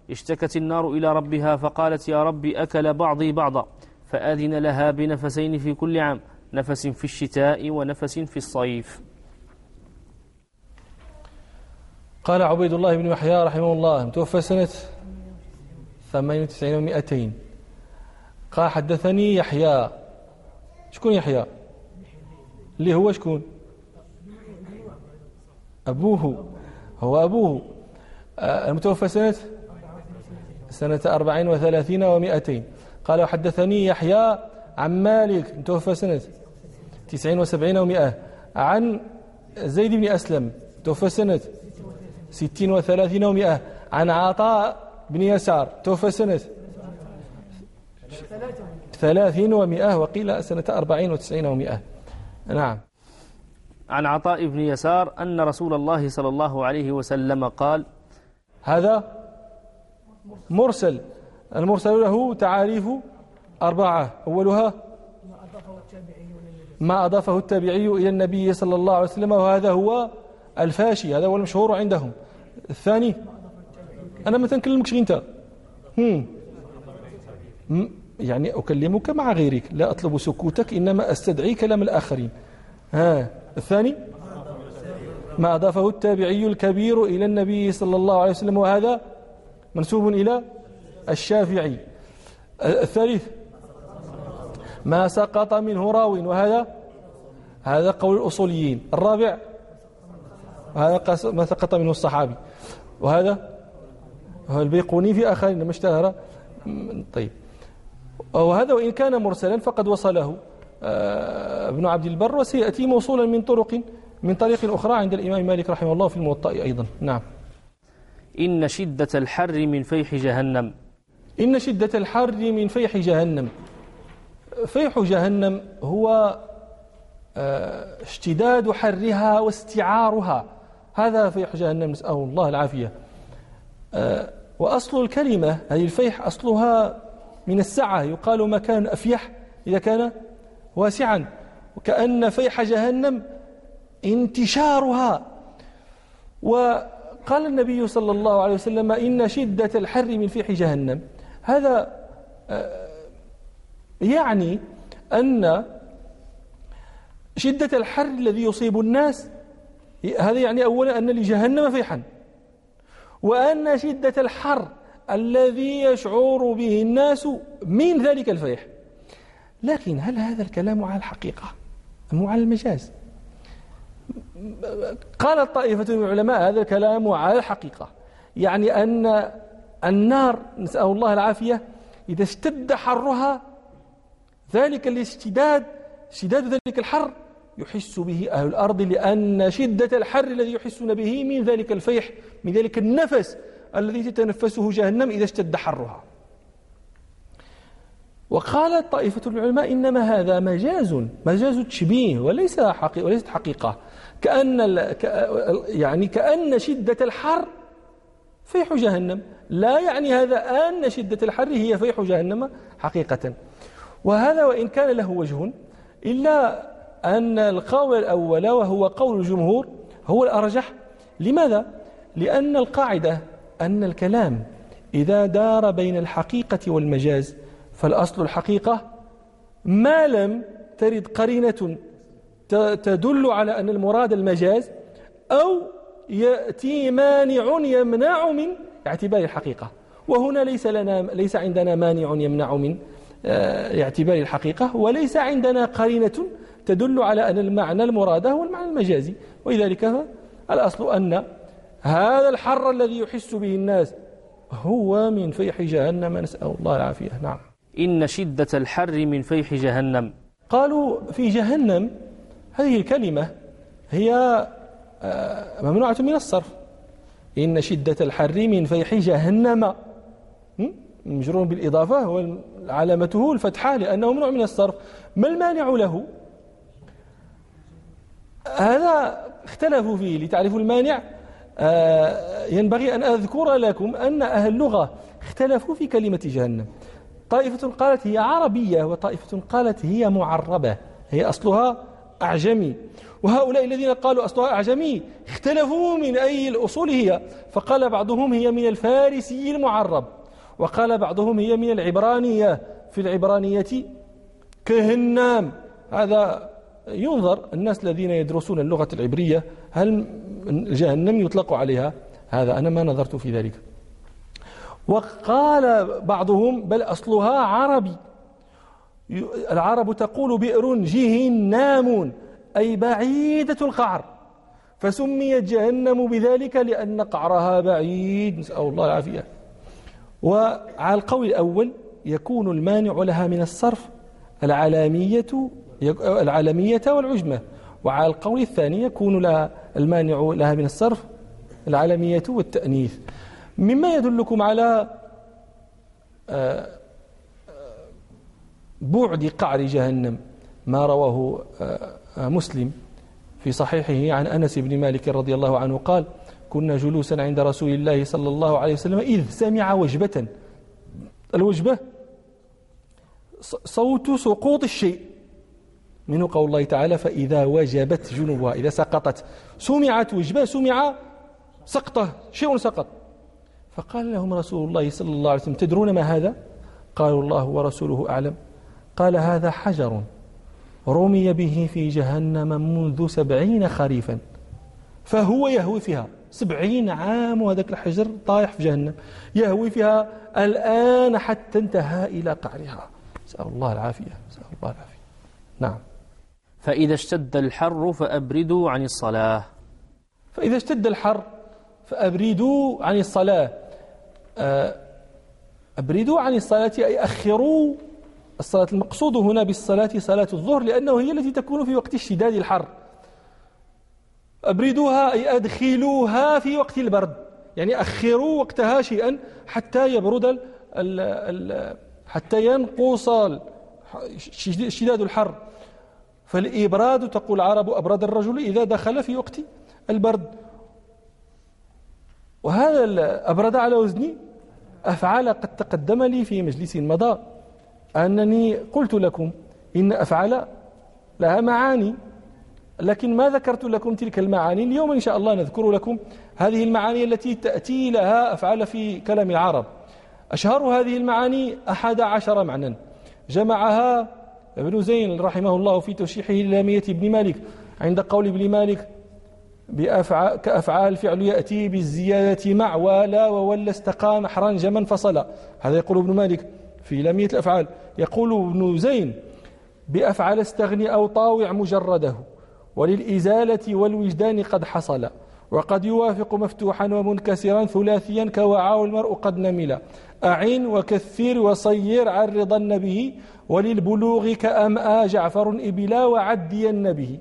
اشتكت النار إلى ربها فقالت يا رب أكل بعضي بعضا. فآذن لها بنفسين في كل عام نفس في الشتاء ونفس في الصيف. قال عبيد الله بن يحيى رحمه الله توفى سنة 98 و200 قال حدثني يحيى شكون يحيى؟ اللي هو شكون؟ أبوه. هو أبوه. المتوفى سنة؟ سنة أربعين وثلاثين ومائتين قال وحدثني يحيى عن مالك متوفى سنة تسعين وسبعين ومائة عن زيد بن أسلم توفى سنة ستين وثلاثين ومائة عن عطاء بن يسار توفى سنة ثلاثين ومائة وقيل سنة أربعين وتسعين ومائة نعم. عن عطاء بن يسار أن رسول الله صلى الله عليه وسلم قال هذا مرسل. المرسل له تعاريف أربعة. أولها ما أضافه التابعي إلى النبي صلى الله عليه وسلم وهذا هو الفاشي هذا هو المشهور عندهم. الثاني أنا ما تنكلمكش أنت. يعني أكلمك مع غيرك. لا أطلب سكوتك إنما أستدعي كلام الآخرين. ها. الثاني ما أضافه التابعي الكبير إلى النبي صلى الله عليه وسلم وهذا منسوب إلى الشافعي. الثالث ما سقط منه راو وهذا هذا قول الأصوليين. الرابع هذا ما سقط منه الصحابي. وهذا البيقوني في آخرين ما اشتهر. طيب. وهذا وإن كان مرسلا فقد وصله آه، ابن عبد البر وسيأتي موصولا من طرق من طريق أخرى عند الإمام مالك رحمه الله في الموطأ أيضا. نعم. إن شدة الحر من فيح جهنم. إن شدة الحر من فيح جهنم. فيح جهنم هو آه، اشتداد حرها واستعارها. هذا فيح جهنم نسأل الله العافية. آه، وأصل الكلمة هذه الفيح أصلها من السعة يقال مكان أفيح إذا كان واسعا. وكأن فيح جهنم انتشارها. وقال النبي صلى الله عليه وسلم إن شدة الحر من فيح جهنم. هذا آه، يعني أن شدة الحر الذي يصيب الناس هذا يعني أولا أن لجهنم فيحا وأن شدة الحر الذي يشعر به الناس من ذلك الفيح. لكن هل هذا الكلام على الحقيقة أم على المجاز؟ قالت طائفة من العلماء هذا الكلام على الحقيقة يعني أن النار نسأل الله العافية إذا اشتد حرها ذلك الاشتداد اشتداد ذلك الحر يحس به أهل الأرض لأن شدة الحر الذي يحسون به من ذلك الفيح من ذلك النفس الذي تتنفسه جهنم إذا اشتد حرها. وقالت طائفة العلماء إنما هذا مجاز مجاز تشبيه وليس حقيقة وليست حقيقة. كأن يعني كأن شدة الحر فيح جهنم. لا يعني هذا أن شدة الحر هي فيح جهنم حقيقة وهذا وإن كان له وجه إلا أن القول الأول وهو قول الجمهور هو الأرجح لماذا؟ لأن القاعدة أن الكلام إذا دار بين الحقيقة والمجاز فالأصل الحقيقة ما لم ترد قرينة تدل على أن المراد المجاز أو يأتي مانع يمنع من اعتبار الحقيقة. وهنا ليس لنا ليس عندنا مانع يمنع من آه، اعتبار الحقيقة وليس عندنا قرينة تدل على أن المعنى المراد هو المعنى المجازي. ولذلك الأصل أن هذا الحر الذي يحس به الناس هو من فيح جهنم. نسأل الله العافية. نعم. إن شدة الحر من فيح جهنم. قالوا في جهنم هذه الكلمة هي آه، ممنوعة من الصرف. إن شدة الحر من فيح جهنم. مجرور بالإضافة وعلامته الفتحة لأنه ممنوع من الصرف. ما المانع له؟ هذا اختلفوا فيه لتعرفوا المانع. آه، ينبغي أن أذكر لكم أن أهل اللغة اختلفوا في كلمة جهنم. طائفة قالت هي عربية وطائفة قالت هي معربة. هي أصلها أعجمي. وهؤلاء الذين قالوا أصلها أعجمي اختلفوا من أي الأصول هي. فقال بعضهم هي من الفارسي المعرب. وقال بعضهم هي من العبرانية. في العبرانية كهنام. هذا ينظر الناس الذين يدرسون اللغة العبرية هل جهنم يطلق عليها. هذا أنا ما نظرت في ذلك. وقال بعضهم بل أصلها عربي. العرب تقول بئر جهنام أي بعيدة القعر. فسميت جهنم بذلك لأن قعرها بعيد. نسأل الله العافية. وعلى القول الأول يكون المانع لها من الصرف العلامية العالمية والعجمة. وعلى القول الثاني يكون لها المانع لها من الصرف العالمية والتأنيث. مما يدلكم على آه، بعد قعر جهنم ما رواه آه، مسلم في صحيحه عن أنس بن مالك رضي الله عنه قال كنا جلوسا عند رسول الله صلى الله عليه وسلم إذ سمع وجبة. الوجبة صوت سقوط الشيء منه قول الله تعالى فإذا وجبت جنوبها. إذا سقطت سمعت وجبة سمع سقطة شيء سقط. فقال لهم رسول الله صلى الله عليه وسلم تدرون ما هذا؟ قالوا الله ورسوله أعلم. قال هذا حجر رمي به في جهنم منذ سبعين خريفا فهو يهوي فيها سبعين عام وهذاك الحجر طايح في جهنم يهوي فيها الآن حتى انتهى إلى قعرها. نسأل الله العافية نسأل الله العافية. نعم. فإذا اشتد الحر فأبردوا عن الصلاة. فإذا اشتد الحر فأبردوا عن الصلاة. آه، أبردوا عن الصلاة أي أخروا الصلاة. المقصود هنا بالصلاة صلاة الظهر لأنه هي التي تكون في وقت اشتداد الحر. أبردوها أي أدخلوها في وقت البرد. يعني أخروا وقتها شيئا حتى يبرد ال ال ال حتى ينقص اشتداد الحر. فالإبراد تقول العرب أبرد الرجل إذا دخل في وقت البرد. وهذا أبرد على وزني. أفعال قد تقدم لي في مجلس مضى. أنني قلت لكم إن أفعال لها معاني. لكن ما ذكرت لكم تلك المعاني؟ اليوم إن شاء الله نذكر لكم هذه المعاني التي تأتي لها أفعال في كلام العرب. أشهر هذه المعاني أحد عشر معنى. جمعها ابن زين رحمه الله في توشيحه للامية ابن مالك. عند قول ابن مالك بأفعال كأفعال فعل يأتي بالزيادة مع ولا وولى استقام حرنجما فصلا هذا يقول ابن مالك. في لامية الأفعال. يقول ابن زين بأفعل استغني أو طاوع مجرده وللإزالة والوجدان قد حصل وقد يوافق مفتوحا ومنكسرا ثلاثيا كوعاء المرء قد نمل. أعين وكثير وصير عرضن به وللبلوغ كأمآ جعفر إبلا وعدين به.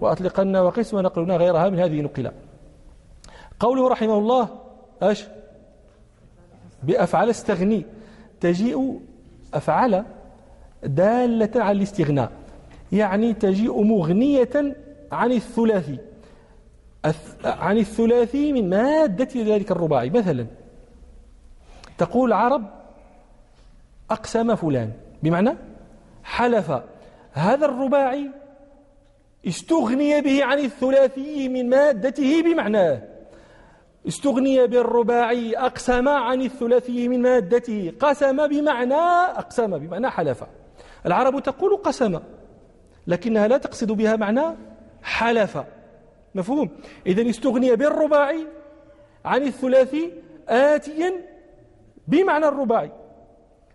وأطلقنا وقس ونقلنا غيرها من هذه نقلا قوله رحمه الله أش بأفعل استغني. تجيء أفعل دالة على الاستغناء. يعني تجيء مغنية عن الثلاثي. عن الثلاثي من مادة ذلك الرباعي. مثلا تقول العرب أقسم فلان. بمعنى حلف. هذا الرباعي استغني به عن الثلاثي من مادته بمعناه. استغني بالرباعي أقسم عن الثلاثي من مادته قسم بمعنى أقسم بمعنى حلف العرب تقول قسم لكنها لا تقصد بها معنى حلف. مفهوم؟ إذا استغني بالرباعي عن الثلاثي آتيا بمعنى الرباعي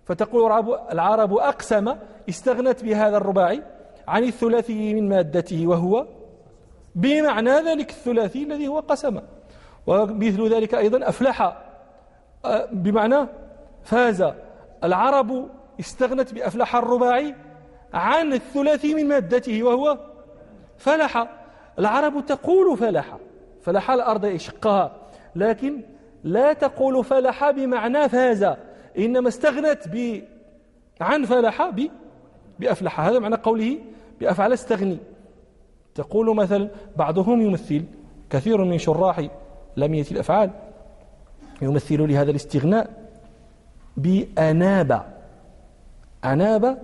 فتقول العرب أقسم استغنت بهذا الرباعي عن الثلاثي من مادته وهو بمعنى ذلك الثلاثي الذي هو قسم. ومثل ذلك أيضا أفلح أه، بمعنى فاز. العرب استغنت بأفلح الرباعي عن الثلاثي من مادته وهو فلح. العرب تقول فلح فلح الأرض شقها لكن لا تقول فلح بمعنى فاز إنما استغنت ب عن فلح ب بأفلح. هذا معنى قوله بأفعل استغني. تقول مثلا بعضهم يمثل كثير من شراح لمية الأفعال. يمثل لهذا الاستغناء بأناب. أناب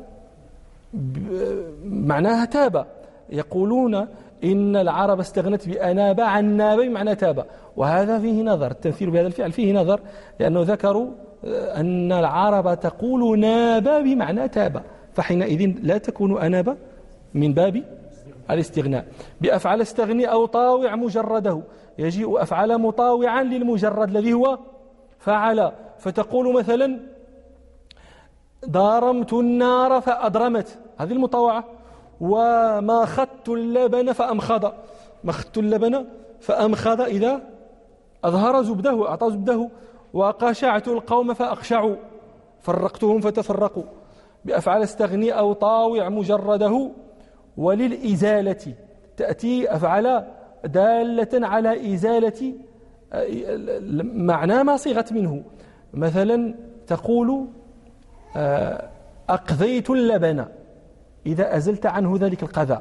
معناها تاب. يقولون إن العرب استغنت بأناب عن ناب بمعنى تاب. وهذا فيه نظر التمثيل بهذا الفعل فيه نظر لأنه ذكروا أن العرب تقول ناب بمعنى تاب. فحينئذ لا تكون أناب من باب الاستغناء. بأفعل استغني أو طاوع مجرده. يجيء أفعل مطاوعا للمجرد الذي هو فعل. فتقول مثلا ضارمت النار فأضرمت هذه المطاوعة. وما خدت اللبن فأمخض. ما خدت اللبن فأمخض. إذا أظهر زبده أعطى زبده. وقشعت القوم فأقشعوا. فرقتهم فتفرقوا. بأفعال استغني أو طاوع مجرده. وللإزالة. تأتي أفعال دالة على إزالة معنى ما صيغت منه. مثلا تقول آه، أقذيت اللبن إذا أزلت عنه ذلك القذى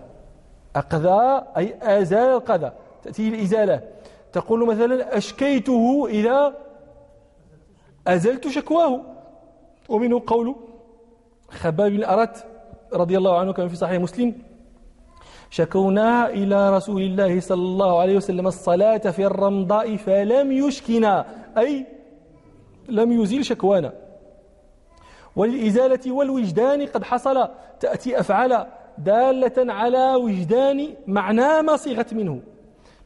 أقذى أي أزال القذى تأتي الإزالة تقول مثلا أشكيته إذا أزلت شكواه. ومنه قول خباب بن أرت رضي الله عنه كما في صحيح مسلم شكونا إلى رسول الله صلى الله عليه وسلم الصلاة في الرمضاء فلم يشكنا أي لم يزيل شكوانا. وللإزالة والوجدان قد حصل تأتي أفعال دالة على وجدان معنى ما صيغت منه.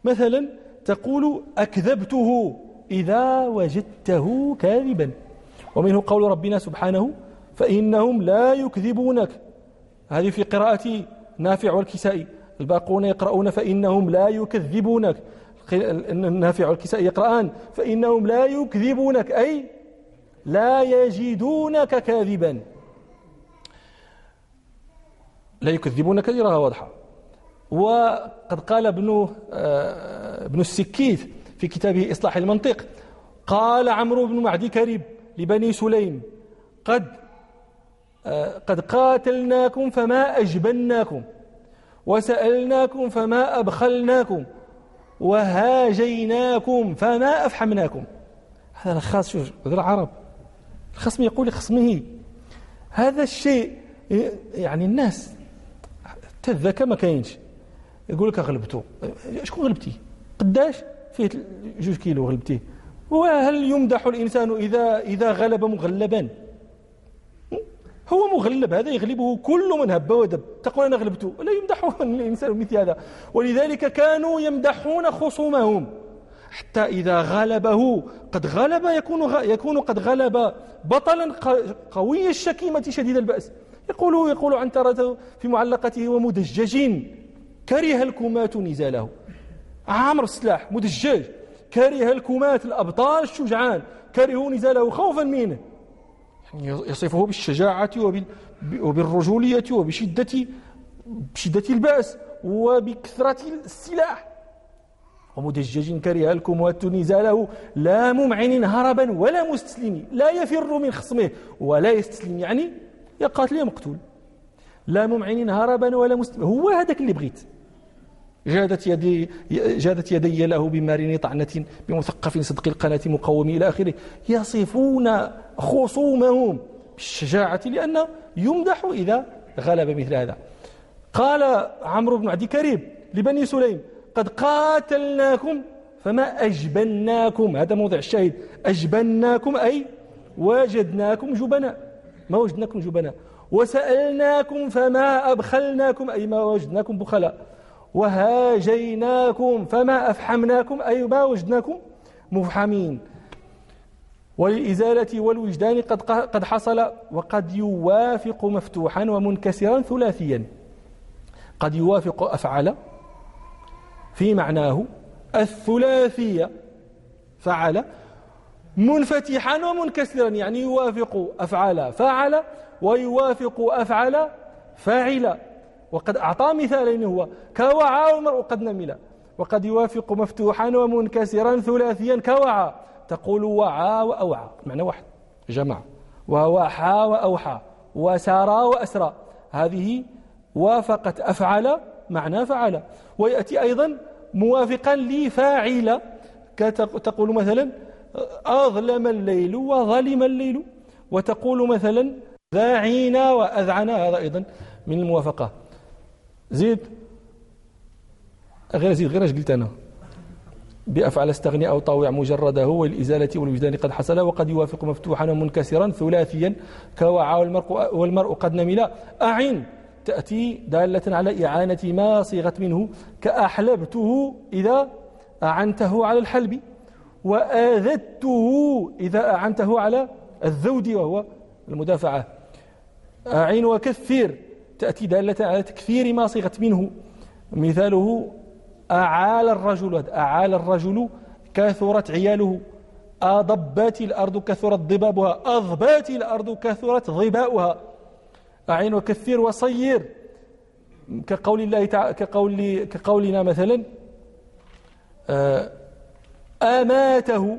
مثلا تقول أكذبته إذا وجدته كاذبا. ومنه قول ربنا سبحانه فإنهم لا يكذبونك. هذه في قراءة نافع والكسائي. الباقون يقرؤون فإنهم لا يكذبونك. النافع والكسائي يقرآن فإنهم لا يكذبونك. أي لا يجدونك كاذبا. لا يكذبونك يراها واضحة. وقد قال ابن آه، ابن السكيت في كتابه إصلاح المنطق قال عمرو بن معدي كريب لبني سليم قد آه، قد قاتلناكم فما أجبناكم. وسألناكم فما أبخلناكم وهاجيناكم فما أفحمناكم. هذا الخاص شوف هذا العرب. الخصم يقول لخصمه هذا الشيء يعني الناس تذكى ما كاينش. يقول لك غلبته شكون غلبتي؟ قداش؟ فيه جوج كيلو غلبتيه. وهل يمدح الإنسان إذا إذا غلب مغلبا؟ هو مغلب هذا يغلبه كل من هب ودب. تقول أنا غلبته لا يمدح الإنسان مثل هذا. ولذلك كانوا يمدحون خصومهم. حتى إذا غلبه قد غلب يكون يكون قد غلب بطلا قوي الشكيمة شديد البأس. يقول يقول عنترة في معلقته ومدجج كره الكمات نزاله. عامر السلاح مدجج كره الكمات الأبطال الشجعان كرهوا نزاله خوفا منه. يصفه بالشجاعة وبالرجولية وبشدة بشدة البأس وبكثرة السلاح. ومدجج كره نزاله لا ممعن هربا ولا مستسلم لا يفر من خصمه ولا يستسلم يعني يا قاتل يا مقتول. لا ممعن هربا ولا مستسلم هو هذاك اللي بغيت. جادت يدي جادت يدي له بمارين طعنة بمثقف صدق القناة مقوم إلى آخره. يصفون خصومهم بالشجاعة لأن يمدح إذا غلب مثل هذا. قال عمرو بن عدي كريب لبني سليم قد قاتلناكم فما أجبناكم. هذا موضع الشاهد. أجبناكم أي وجدناكم جبناء. ما وجدناكم جبناء. وسألناكم فما أبخلناكم. أي ما وجدناكم بخلاء. وهاجيناكم فما أفحمناكم أي ما وجدناكم مفحمين. وللإزالة والوجدان قد قد حصل وقد يوافق مفتوحا ومنكسرا ثلاثيا. قد يوافق أفعل في معناه الثلاثية. فعل منفتحا ومنكسرا يعني يوافق أفعال فعل ويوافق أفعال فاعل وقد أعطى مثالين هو. كوعى والمرء قد نمل. وقد يوافق مفتوحا ومنكسرا ثلاثيا كوعى تقول وعى وأوعى. معنى واحد. جمع. ووحى وأوحى. وسارى وأسرى. هذه وافقت أفعل معنى فعل. ويأتي أيضا موافقا لفاعل تقول مثلا أظلم الليل وظلم الليل. وتقول مثلا ذاعينا وأذعنا. هذا أيضا من الموافقة. زيد غير زيد غير اش قلت أنا؟ بأفعل استغني أو طاوع مجرده والإزالة والوجدان قد حصل وقد يوافق مفتوحا ومنكسرا ثلاثيا كوعى والمرء, والمرء قد نمل. أعين تأتي دالة على إعانة ما صيغت منه كأحلبته إذا أعنته على الحلب وآذته إذا أعنته على الذود وهو المدافعة. أعين وكثير تأتي دالة على تكثير ما صيغت منه. مثاله أعال الرجل أعال الرجل كثرت عياله. أضبات الأرض كثرت ضبابها. أضبات الأرض كثرت ضباؤها أعين وكثير وصير. كقول الله تعالى كقول كقولنا مثلا آه، أماته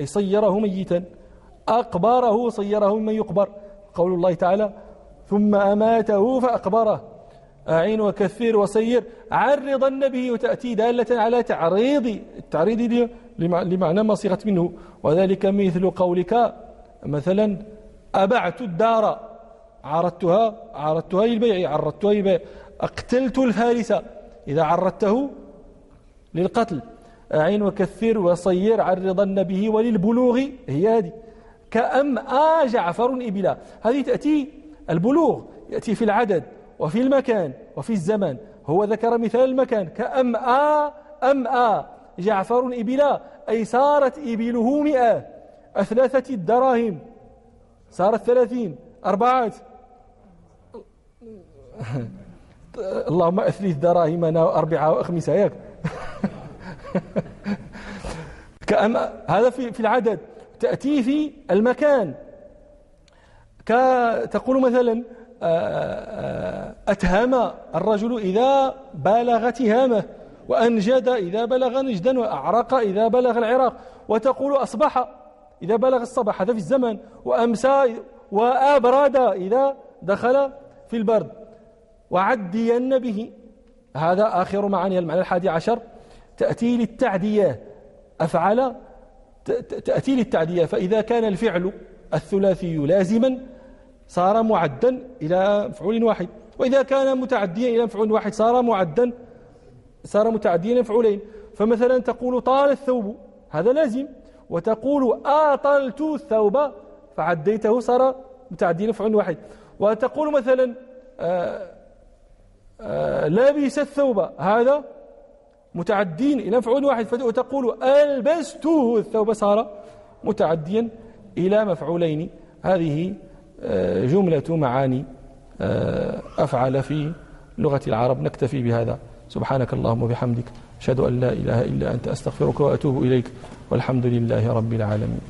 أي صيره ميتا. أقبره صيره ممن يقبر. قول الله تعالى ثم أماته فأقبره. أعين وكثير وسير. عرضن به وتأتي دالة على تعريض التعريض لمعنى ما صيغت منه. وذلك مثل قولك. مثلا أبعت الدار. عرضتها عرضتها للبيع. عرضتها للبيع. أقتلت الفارس. إذا عرضته للقتل. أعين وكثير وصير عرضن به وللبلوغ. هي هذه. كأم آ جعفر إبلا. هذه تأتي البلوغ يأتي في العدد وفي المكان وفي الزمان هو ذكر مثال المكان كأم آ أم آ. جعفر إبلا أي صارت إبله مئة. أثلاثة الدراهم. صارت ثلاثين أربعة. اللهم أثلث دراهمنا أربعة وأخمسة ياك كأم هذا في العدد. تأتي في المكان. كتقول مثلا آه، آه، أتهم الرجل إذا بلغ تهامه وأنجد إذا بلغ نجدا وأعرق إذا بلغ العراق وتقول أصبح إذا بلغ الصباح هذا في الزمن وأمسى وأبرد إذا دخل في البرد. وعدين به. هذا آخر معاني المعنى الحادي عشر. تأتي للتعدية. أفعل؟ تأتي للتعدية. فإذا كان الفعل الثلاثي لازما صار معدا إلى مفعول واحد. وإذا كان متعديا إلى مفعول واحد صار معدا صار متعديا إلى مفعولين. فمثلا تقول طال الثوب هذا لازم. وتقول آطلت الثوب فعديته صار متعديا مفعول واحد. وتقول مثلا آآ آآ لابس الثوب هذا متعدين إلى مفعول واحد. فتقول ألبسته الثوب صار متعديا إلى مفعولين. هذه آه، جملة معاني آه، أفعل في لغة العرب نكتفي بهذا. سبحانك اللهم وبحمدك أشهد أن لا إله إلا أنت أستغفرك وأتوب إليك والحمد لله رب العالمين.